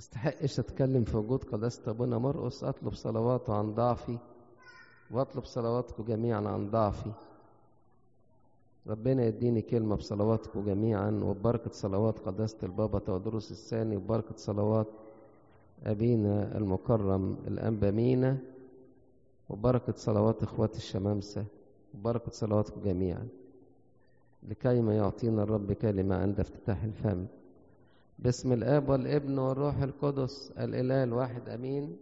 أستحقش أتكلم في وجود قداسة أبونا مرقس أطلب صلواته عن ضعفي وأطلب صلواتكم جميعا عن ضعفي. ربنا يديني كلمة بصلواتكم جميعا وببركة صلوات قداسة البابا تودروس الثاني وبركة صلوات أبينا المكرم الأنبا مينا وبركة صلوات إخوات الشمامسة وبركة صلواتكم جميعا. لكي ما يعطينا الرب كلمة عند افتتاح الفم. باسم الآب والابن والروح القدس الإله الواحد أمين.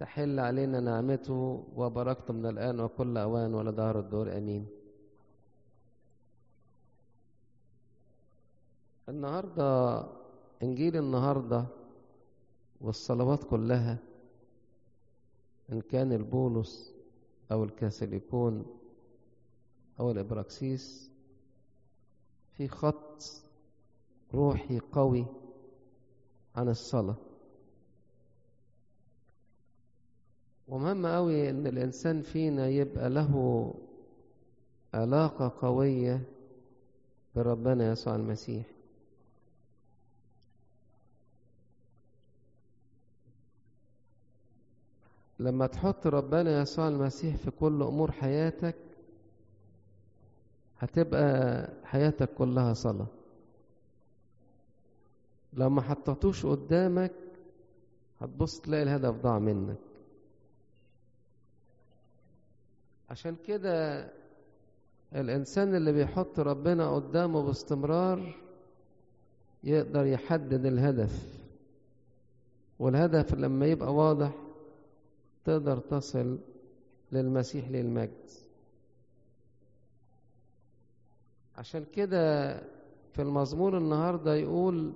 تحل علينا نعمته وبركته من الآن وكل أوان ولدهر الدور أمين. النهاردة إنجيل النهاردة والصلوات كلها إن كان البولس أو الكاثوليكون أو الإبراكسيس في خط روحي قوي عن الصلاة. ومهم قوي إن الإنسان فينا يبقى له علاقة قوية بربنا يسوع المسيح. لما تحط ربنا يسوع المسيح في كل أمور حياتك هتبقى حياتك كلها صلاة. لو ما حطيتوش قدامك هتبص تلاقي الهدف ضاع منك. عشان كده الإنسان اللي بيحط ربنا قدامه باستمرار يقدر يحدد الهدف. والهدف لما يبقى واضح تقدر تصل للمسيح للمجد. عشان كده في المزمور النهارده يقول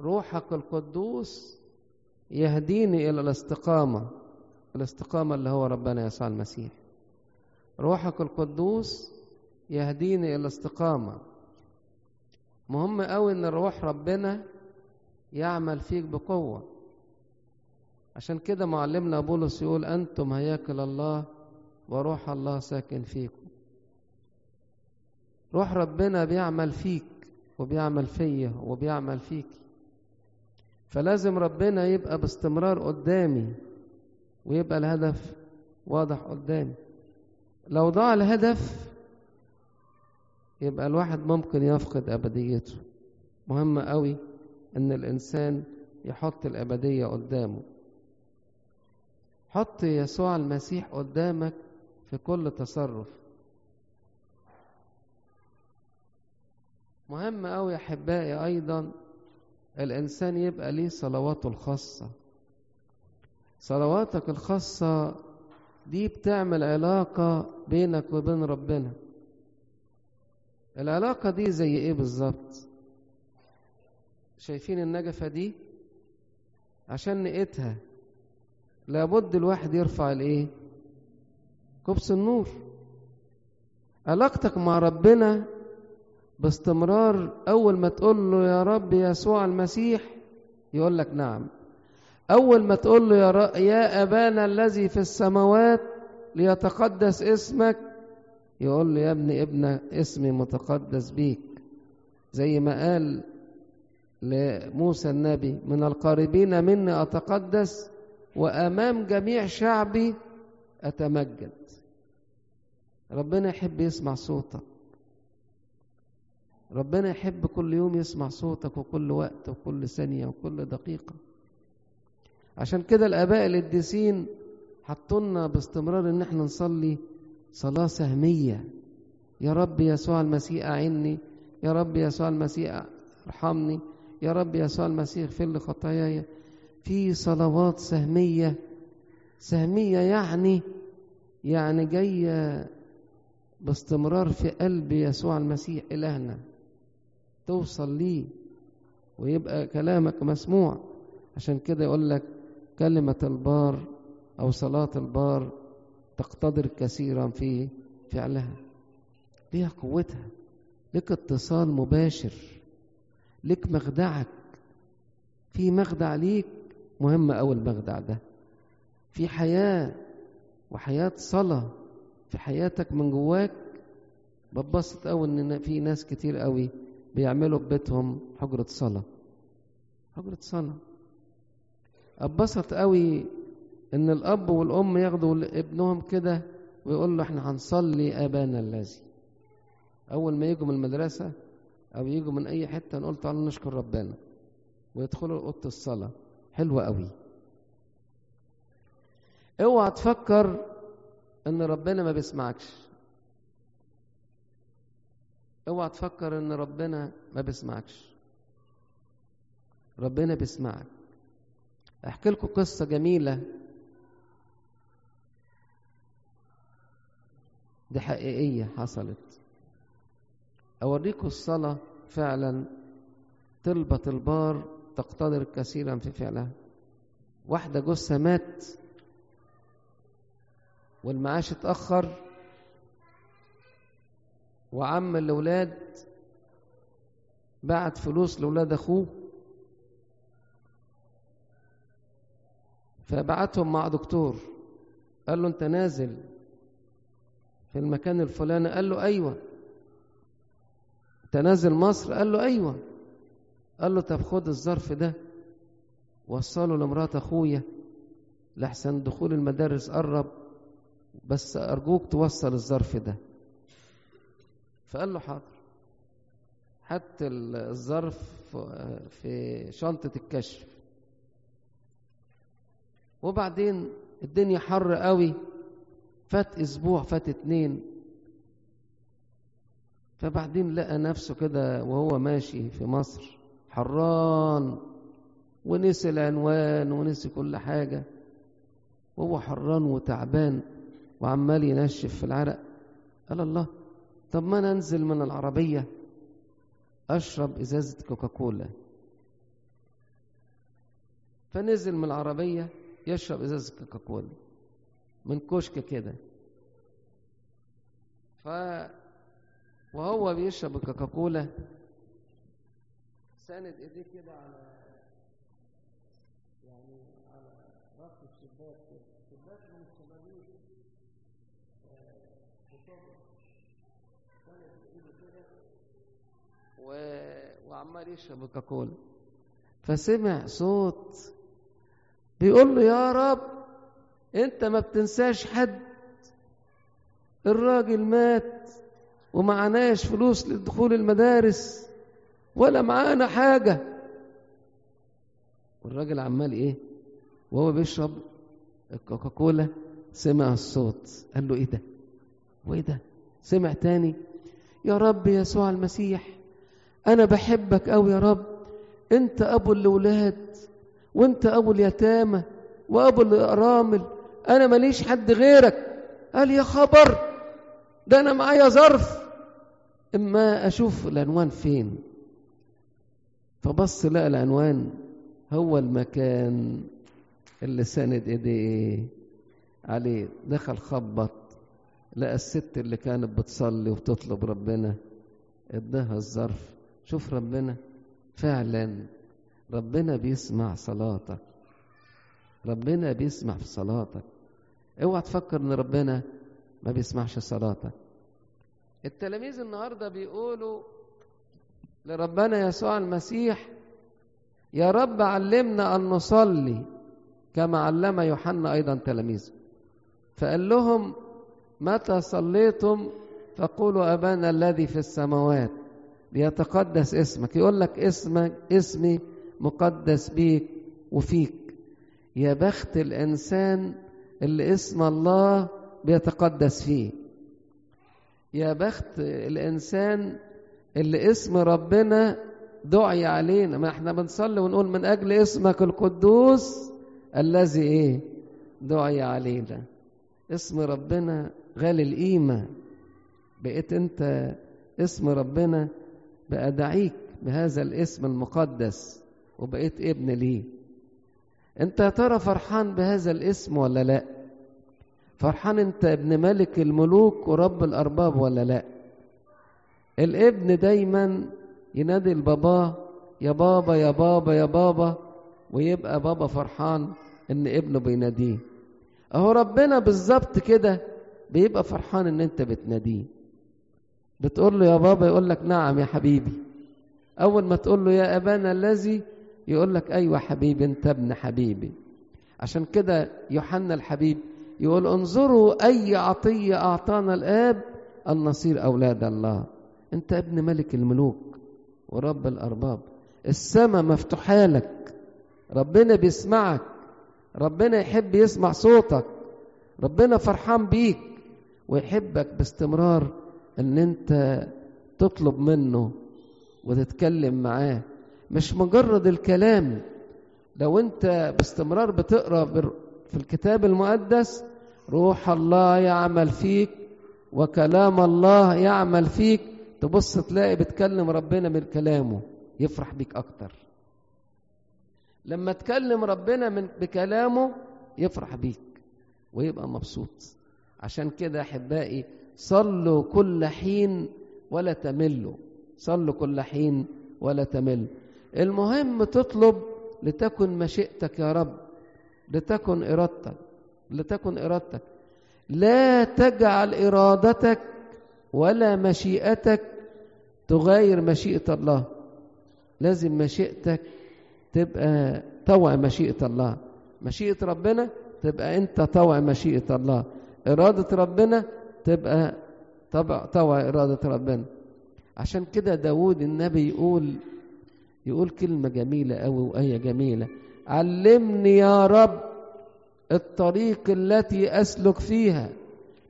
روحك القدوس يهديني إلى الاستقامة الاستقامة اللي هو ربنا يسوع المسيح. روحك القدوس يهديني إلى الاستقامة. مهم قوي إن روح ربنا يعمل فيك بقوة. عشان كده معلمنا بولس يقول أنتم هياكل الله وروح الله ساكن فيكم. روح ربنا بيعمل فيك وبيعمل فيا وبيعمل فيك. فلازم ربنا يبقى باستمرار قدامي ويبقى الهدف واضح قدامي. لو ضاع الهدف يبقى الواحد ممكن يفقد أبديته. مهم قوي إن الإنسان يحط الأبدية قدامه. حط يسوع المسيح قدامك في كل تصرف. مهم يا أحبائي أيضا الإنسان يبقى ليه صلواته الخاصة. صلواتك الخاصة دي بتعمل علاقة بينك وبين ربنا. العلاقة دي زي إيه بالظبط؟ شايفين النجفة دي؟ عشان نقيتها. لابد الواحد يرفع الإيه؟ كبس النور. علاقتك مع ربنا باستمرار أول ما تقول له يا رب يسوع المسيح يقول لك نعم. أول ما تقول له يا. يا أبانا الذي في السماوات ليتقدس اسمك يقول له يا ابني ابن اسمي متقدس بيك. زي ما قال لموسى النبي من القريبين مني أتقدس وأمام جميع شعبي أتمجد. ربنا يحب يسمع صوتك. ربنا يحب كل يوم يسمع صوتك وكل وقت وكل ثانية وكل دقيقة. عشان كده الآباء القديسين حطولنا باستمرار إن إحنا نصلي صلاة سهمية. يا رب يسوع المسيح أعني يا رب يسوع المسيح أرحمني يا رب يسوع المسيح اغفر لي خطاياي. في صلوات سهمية. سهمية يعني يعني جاية باستمرار في قلب يسوع المسيح إلهنا. توصل ليه ويبقى كلامك مسموع. عشان كده يقول لك كلمة البار أو صلاة البار تقتدر كثيرا في فعلها. ليها قوتها لك اتصال مباشر لك مخدعك. في مخدع ليك مهم أوي المخدع ده. في حياة وحياة صلاة في حياتك من جواك ببسط أوي إن في ناس كتير أوي بيعملوا في بيتهم حجرة صلاة. حجرة صلاة. اتبسط قوي إن الأب والأم ياخدوا ابنهم كده ويقول له إحنا هنصلي آبانا الذي. أول ما يجوا من المدرسة أو يجوا من أي حتة نقول تعالوا نشكر ربنا. ويدخلوا أوضة الصلاة. حلوة قوي. اوعى تفكر إن ربنا ما بيسمعكش. اوعى تفكر ان ربنا ما بيسمعكش. ربنا بيسمعك. احكي لكم قصة جميلة. دي حقيقية حصلت. اوريكم الصلاة فعلا طلبة البار تقتدر كثيرا في فعلها. واحدة جوزها مات والمعاش اتأخر. وعم الأولاد بعت فلوس لأولاد أخوه فبعتهم مع دكتور. قال له أنت نازل في المكان الفلاني؟ قال له أيوة. أنت نازل مصر؟ قال له أيوة. قال له طب خد الظرف ده وصله لمرات أخويا. لحسن دخول المدارس قرب بس أرجوك توصل الظرف ده. فقال له حاضر. حط الظرف في شنطة الكشف. وبعدين الدنيا حر قوي فات أسبوع فات اتنين. فبعدين لقى نفسه كده وهو ماشي في مصر حران. ونسي العنوان ونسي كل حاجة. وهو حران وتعبان وعمال ينشف في العرق. قال الله طب ما أنا أنزل من العربية أشرب إزازة كوكاكولا. فنزل من العربية يشرب إزازة كوكاكولا من كشك كده. ف وهو بيشرب الكوكاكولا ساند إيديه كده على يعني على رف الشباك كده. شباك من الشبابيك و... وعمال يشرب الكوكاكولا فسمع صوت بيقول له يا رب أنت ما بتنساش حد. الراجل مات ومعناش فلوس لدخول المدارس ولا معانا حاجة. والراجل عمال إيه؟ وهو بيشرب الكوكاكولا سمع الصوت قال له إيه ده؟ وإيه ده؟ سمع تاني؟ يا رب يسوع المسيح أنا بحبك قوي يا رب. أنت أبو الأولاد وأنت أبو اليتامى وأبو الأرامل. أنا ماليش حد غيرك. قال يا خبر ده أنا معايا ظرف. إما أشوف العنوان فين؟ فبص لقى العنوان هو المكان اللي ساند إيديه عليه. دخل خبط. لقى الست اللي كانت بتصلي وبتطلب ربنا اداها الظرف. شوف ربنا فعلا ربنا بيسمع صلاتك. ربنا بيسمع في صلاتك. اوعى تفكر إن ربنا ما بيسمعش صلاتك. التلاميذ النهارده بيقولوا لربنا يسوع المسيح يا رب علمنا أن نصلي كما علم يوحنا أيضا تلاميذه. فقال لهم متى صليتم فقولوا أبانا الذي في السماوات. ليتقدس اسمك. يقول لك اسمك اسمي مقدس بيك وفيك. يا بخت الإنسان اللي اسم الله بيتقدس فيه. يا بخت الإنسان اللي اسم ربنا دعي علينا. ما إحنا بنصلي ونقول من أجل اسمك القدوس الذي إيه؟ دعي علينا. اسم ربنا غالي القيمة. بقيت انت اسم ربنا بقى دعيك بهذا الاسم المقدس وبقيت ابن ليه انت يا ترى فرحان بهذا الاسم ولا لا؟ فرحان انت ابن ملك الملوك ورب الأرباب ولا لا؟ الابن دايما ينادي البابا يا بابا يا بابا يا بابا ويبقى بابا فرحان إن ابنه بيناديه. أهو ربنا بالظبط كده. بيبقى فرحان إن أنت بتناديه. بتقول له يا بابا يقول لك نعم يا حبيبي. أول ما تقول له يا أبانا الذي يقول لك أيوه حبيبي أنت ابن حبيبي. عشان كده يوحنا الحبيب يقول انظروا أي عطية أعطانا الآب أن نصير أولاد الله. أنت ابن ملك الملوك ورب الأرباب. السماء مفتوحة لك. ربنا بيسمعك. ربنا يحب يسمع صوتك. ربنا فرحان بيك. ويحبك باستمرار إن أنت تطلب منه وتتكلم معاه. مش مجرد الكلام. لو أنت باستمرار بتقرأ في الكتاب المقدس روح الله يعمل فيك وكلام الله يعمل فيك تبص تلاقي بتكلم ربنا من كلامه يفرح بيك أكتر. لما تكلم ربنا من بكلامه يفرح بيك ويبقى مبسوط. عشان كده أحبائي صلوا كل حين ولا تملوا. صلوا كل حين ولا تملوا. المهم تطلب لتكن مشيئتك يا رب لتكن إرادتك لتكن إرادتك. لا تجعل إرادتك ولا مشيئتك تغير مشيئة الله. لازم مشيئتك تبقى توع مشيئة الله. مشيئة ربنا تبقى أنت توع مشيئة الله. إرادة ربنا تبقى طبع طوع إرادة ربنا. عشان كده داود النبي يقول يقول كلمة جميلة قوي وايه جميلة. علمني يا رب الطريق التي أسلك فيها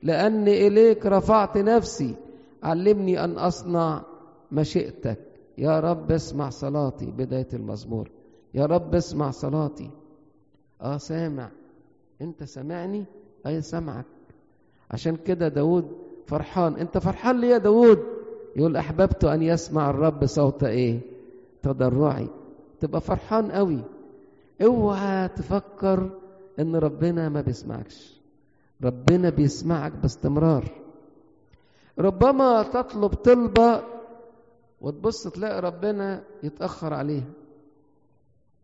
لأني إليك رفعت نفسي. علمني أن أصنع مشيئتك. يا رب اسمع صلاتي بداية المزمور. يا رب اسمع صلاتي. آه سامع. أنت سامعني؟ أي سامعك. عشان كده داود فرحان. انت فرحان ليه يا داود يقول أحببت أن يسمع الرب صوت إيه؟ تضرعي. تبقى فرحان قوي. اوعى تفكر إن ربنا ما بيسمعكش. ربنا بيسمعك باستمرار. ربما تطلب طلبة وتبص تلاقي ربنا يتأخر عليها.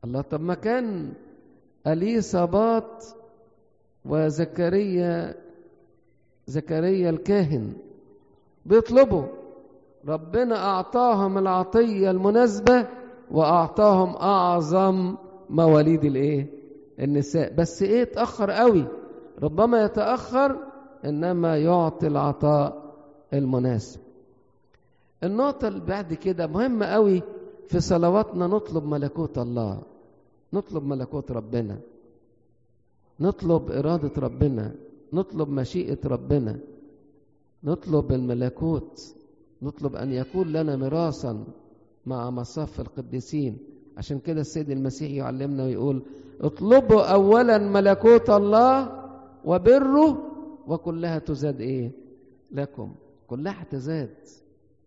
الله طب ما كان أليصابات وزكريا زكريا الكاهن بيطلبوا ربنا أعطاهم العطية المناسبة وأعطاهم أعظم مواليد الإيه؟ النساء. بس إيه اتأخر قوي؟ ربما يتأخر إنما يعطي العطاء المناسب. النقطة اللي بعد كده مهمة قوي في صلواتنا نطلب ملكوت الله نطلب ملكوت ربنا نطلب إرادة ربنا. نطلب مشيئة ربنا نطلب الملكوت نطلب أن يكون لنا ميراثا مع مصاف القديسين. عشان كده السيد المسيح يعلمنا ويقول اطلبوا أولا ملكوت الله وبره وكلها تزاد إيه؟ لكم. كلها تزاد.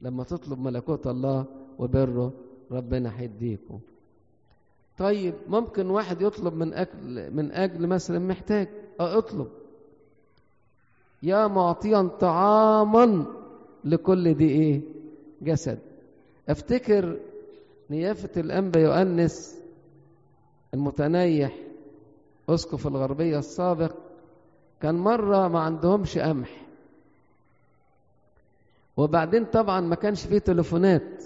لما تطلب ملكوت الله وبره ربنا هيديكم. طيب ممكن واحد يطلب من أجل من أجل مثلا محتاج. أه اطلب. يا معطيا طعاما لكل دي إيه؟ جسد. أفتكر نيافة الأنبا يؤنس المتنيح أسقف الغربية السابق كان مرة ما عندهمش قمح. وبعدين طبعا ما كانش فيه تليفونات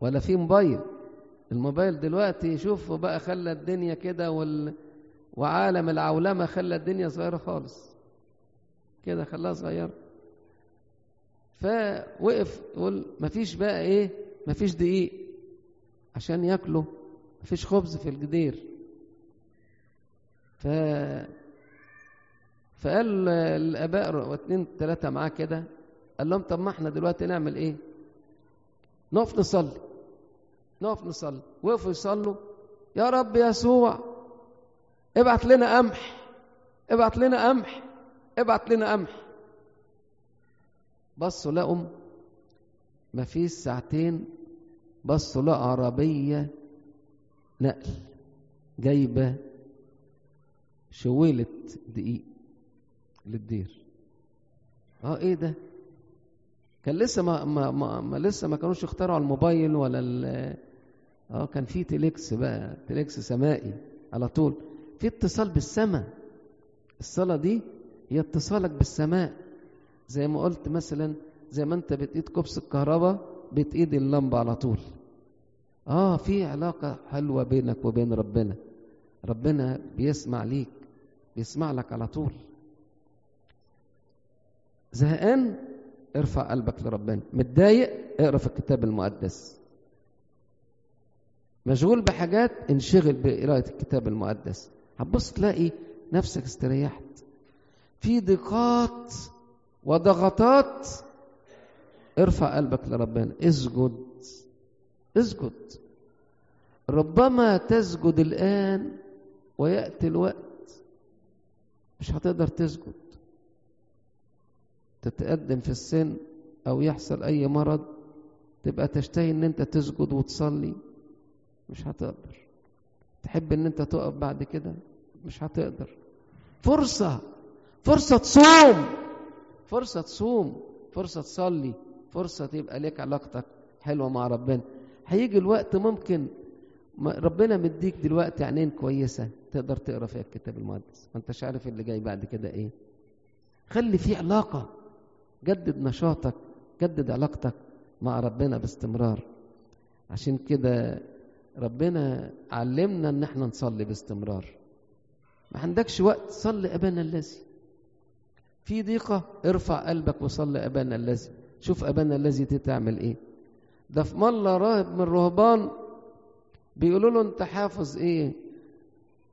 ولا فيه موبايل. الموبايل دلوقتي شوفوا بقى خلى الدنيا كده وال... وعالم العولمة خلى الدنيا صغيرة خالص. كده خلاها صغيرة. فوقف يقول مفيش بقى إيه؟ مفيش دقيق. عشان ياكلوا. مفيش خبز في الجدير. ف فقال الآباء واثنين ثلاثة معاه كده قال لهم طب ما إحنا دلوقتي نعمل إيه؟ نقف نصلي. نقف نصلي. وقفوا يصلوا. يا رب يسوع ابعت لنا قمح. ابعت لنا قمح. ابعت لنا قمح. بصوا لقوا ما فيش ساعتين بصوا لقوا عربية نقل جايبة شويلة دقيق للدير. آه إيه ده؟ كان لسه ما, ما, ما, ما لسه ما كانوش اخترعوا الموبايل ولا ال آه كان في تليكس بقى تليكس سمائي على طول. في اتصال بالسماء الصلاة دي هي اتصالك بالسماء. زي ما قلت مثلا زي ما انت بتقيد كبس الكهرباء بتقيد اللمبة على طول. آه في علاقة حلوة بينك وبين ربنا. ربنا بيسمع ليك بيسمع لك على طول. زهقان ارفع قلبك لربنا. متضايق اقرأ في الكتاب المقدس. مشغول بحاجات انشغل بقراءة الكتاب المقدس. هتبص تلاقي نفسك استريحت. في ضيقات وضغطات. ارفع قلبك لربنا. اسجد. اسجد. ربما تسجد الآن ويأتي الوقت. مش هتقدر تسجد. تتقدم في السن أو يحصل أي مرض تبقى تشتهي إن أنت تسجد وتصلي. مش هتقدر. تحب إن أنت تقف بعد كده؟ مش هتقدر. فرصة. فرصة تصوم فرصة تصوم فرصة تصلي فرصة تبقى لك علاقتك حلوة مع ربنا. هيجي الوقت ممكن ربنا مديك دلوقتي عينين كويسة تقدر تقرأ فيها الكتاب المقدس. ما انتش عارف اللي جاي بعد كده إيه. خلي في علاقة. جدد نشاطك جدد علاقتك مع ربنا باستمرار. عشان كده ربنا علمنا ان إحنا نصلي باستمرار. ما عندكش وقت صلي أبانا الذي. في ضيقة ارفع قلبك وصلي أبانا الذي. شوف أبانا الذي تعمل إيه. ده في مرة راهب من الرهبان بيقولوا له أنت حافظ إيه؟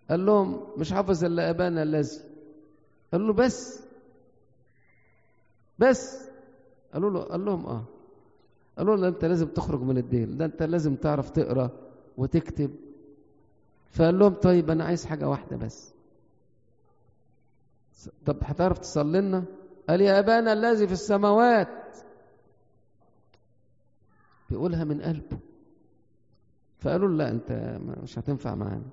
قال لهم مش حافظ إلا أبانا الذي. قال له بس. بس. قالوا له قال لهم آه. قالوا له أنت لازم تخرج من الدين ده أنت لازم تعرف تقرأ وتكتب. فقال لهم طيب أنا عايز حاجة واحدة بس. طب هتعرف تصلي لنا؟ قال يا أبانا الذي في السماوات. بيقولها من قلبه. فقالوا لا أنت مش هتنفع معانا.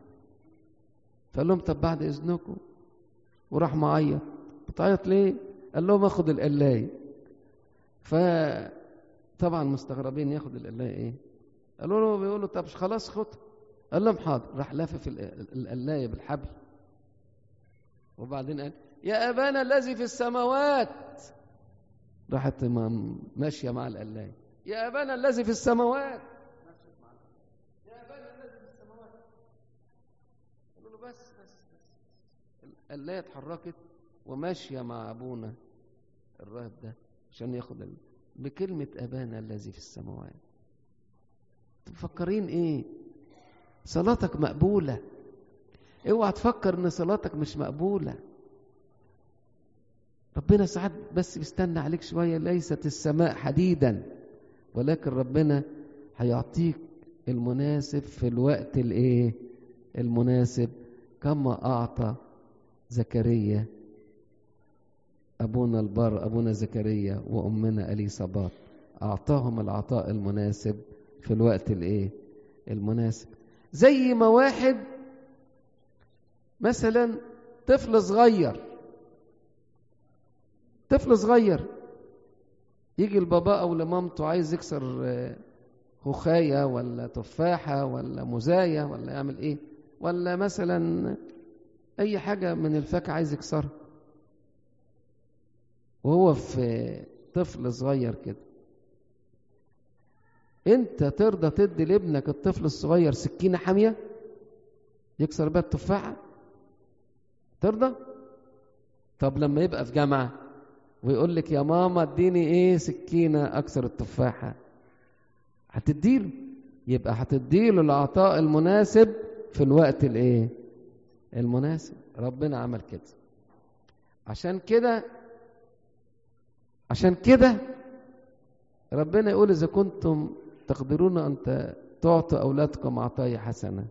فقال لهم طب بعد إذنكم؟ وراح معيط. بتعيط ليه؟ قال لهم آخد القلاية. فطبعا مستغربين ياخد القلاية إيه؟ قالوا له بيقولوا طب خلاص خد. قال لهم حاضر. راح لافف القلاية بالحبل. وبعدين قال يا أبانا الذي في السماوات. راحت ماشية مع القلايه يا أبانا الذي في السماوات. يا أبانا الذي في السماوات. قالوا له بس بس بس القلايه اتحركت وماشية مع أبونا الراهب ده عشان ياخد ال... بكلمة أبانا الذي في السماوات. مفكرين إيه؟ صلاتك مقبولة. اوعى تفكر إن صلاتك مش مقبولة. ربنا ساعات بس بيستنى عليك شوية ليست السماء حديدا. ولكن ربنا هيعطيك المناسب في الوقت الإيه؟ المناسب. كما أعطى زكريا أبونا البر أبونا زكريا وأمنا اليصابات أعطاهم العطاء المناسب في الوقت الإيه؟ المناسب. زي ما واحد مثلا طفل صغير طفل صغير. يجي لبابا أو لمامته عايز يكسر خخايه ولا تفاحة ولا مزايه ولا يعمل إيه ولا مثلا أي حاجة من الفاكهة عايز يكسرها. وهو في طفل صغير كده. أنت ترضى تدي لابنك الطفل الصغير سكينة حامية؟ يكسر بيها التفاحة؟ ترضى؟ طب لما يبقى في جامعة ويقول لك يا ماما اديني إيه سكينة اكسر التفاحة. هتديله. يبقى هتديله العطاء المناسب في الوقت الايه؟ المناسب. ربنا عمل كده. عشان كده عشان كده ربنا يقول إذا كنتم تقدرون أن تعطوا أولادكم عطايا حسنة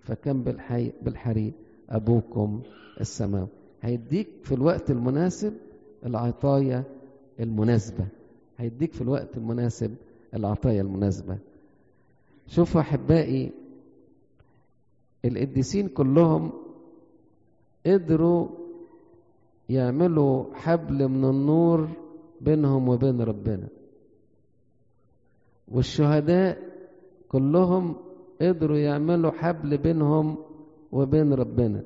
فكم بالحي بالحري أبوكم السماوي. هيديك في الوقت المناسب العطايا المناسبة. هيديك في الوقت المناسب العطايا المناسبة. شوفوا أحبائي القديسين كلهم قدروا يعملوا حبل من النور بينهم وبين ربنا. والشهداء كلهم قدروا يعملوا حبل بينهم وبين ربنا.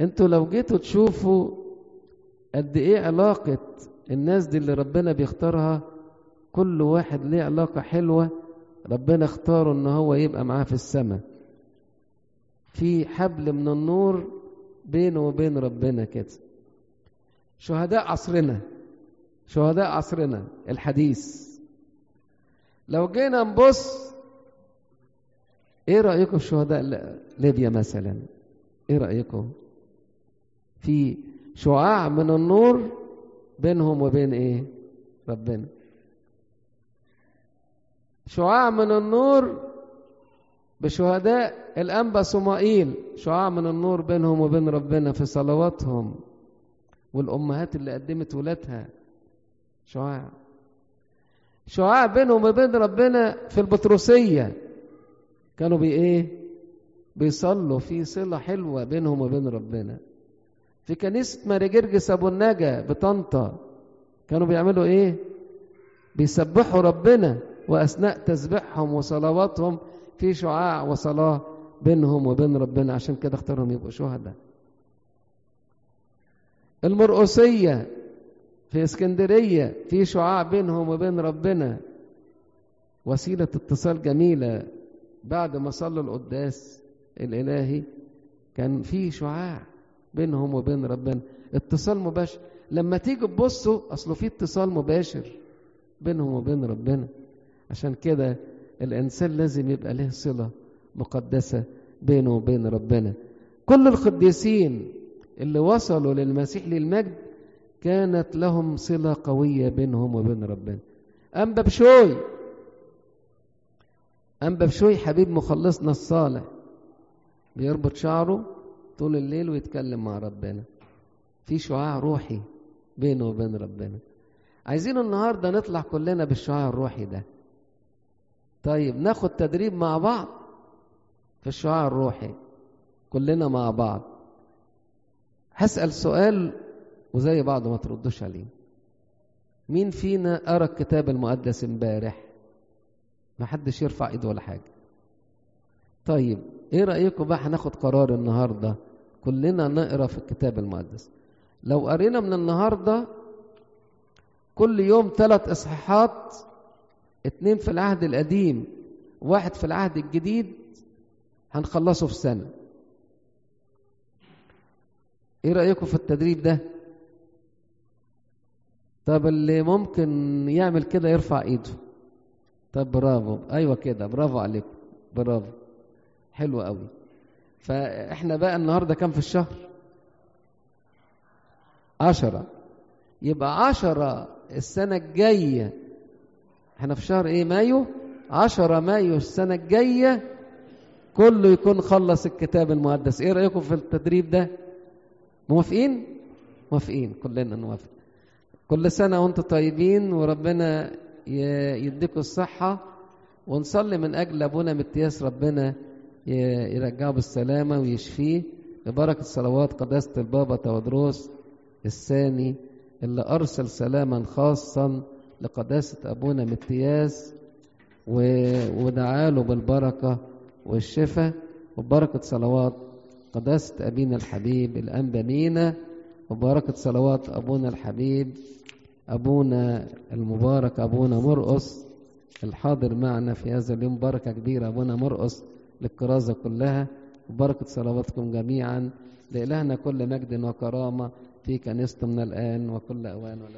أنتوا لو جيتوا تشوفوا قد إيه علاقة الناس دي اللي ربنا بيختارها؟ كل واحد ليه علاقة حلوة ربنا اختاره إن هو يبقى معاه في السماء. في حبل من النور بينه وبين ربنا كده. شهداء عصرنا شهداء عصرنا الحديث. لو جينا نبص إيه رأيكم في شهداء ليبيا مثلا؟ إيه رأيكم؟ في شعاع من النور بينهم وبين إيه؟ ربنا. شعاع من النور بشهداء الأنبا صمائيل. شعاع من النور بينهم وبين ربنا في صلواتهم والأمهات اللي قدمت ولادها. شعاع. شعاع بينهم وبين ربنا في البطرسية. كانوا بي إيه بيصلوا في صلة حلوة بينهم وبين ربنا. في كنيسة ماري جرجس أبو النجا بطنطا كانوا بيعملوا إيه؟ بيسبحوا ربنا وأثناء تسبيحهم وصلواتهم في شعاع وصلاة بينهم وبين ربنا. عشان كده اختارهم يبقوا شهداء. المرقسية في اسكندرية في شعاع بينهم وبين ربنا. وسيلة اتصال جميلة بعد ما صلوا القداس الإلهي كان في شعاع. بينهم وبين ربنا. اتصال مباشر. لما تيجي تبصوا أصله في اتصال مباشر بينهم وبين ربنا. عشان كده الإنسان لازم يبقى له صلة مقدسة بينه وبين ربنا. كل القديسين اللي وصلوا للمسيح للمجد كانت لهم صلة قوية بينهم وبين ربنا. أنبا بشوي أنبا بشوي حبيب مخلصنا الصالح. بيربط شعره. طول الليل ويتكلم مع ربنا. في شعاع روحي بينه وبين ربنا. عايزين النهاردة نطلع كلنا بالشعاع الروحي ده. طيب ناخد تدريب مع بعض في الشعاع الروحي. كلنا مع بعض. هسأل سؤال وزي بعض ما تردوش عليه. مين فينا قرأ الكتاب المقدس امبارح؟ ما حدش يرفع ايده ولا حاجة. طيب إيه رأيكم بقى هناخد قرار النهارده؟ كلنا نقرأ في الكتاب المقدس. لو قرينا من النهارده كل يوم ثلاث إصحاحات اتنين في العهد القديم واحد في العهد الجديد هنخلصه في سنة. إيه رأيكم في التدريب ده؟ طب اللي ممكن يعمل كده يرفع إيده. طب برافو. أيوه كده. برافو عليكم. برافو. حلو قوي. فإحنا بقى النهارده كام في الشهر؟ عشرة. يبقى عشرة السنة الجاية. إحنا في شهر إيه؟ مايو؟ عشرة مايو السنة الجاية كله يكون خلص الكتاب المقدس. إيه رأيكم في التدريب ده؟ موافقين؟ موافقين. كلنا نوافق. كل سنة وأنتم طيبين وربنا يديكم الصحة ونصلي من أجل أبونا متياس ربنا. يرجعه بالسلامة ويشفيه. ببركة صلوات قداسة البابا تودروس الثاني اللي أرسل سلاما خاصا لقداسة أبونا متياس ودعاله بالبركة والشفاء. وبركة صلوات قداسة أبينا الحبيب الأنبا مينا. وبركة صلوات أبونا الحبيب أبونا المبارك أبونا مرقص الحاضر معنا في هذا اليوم. بركة كبيرة أبونا مرقص للكرازة كلها وبركة صلواتكم جميعا. لإلهنا كل مجد وكرامة في كنيسته من الآن وكل أوان ولا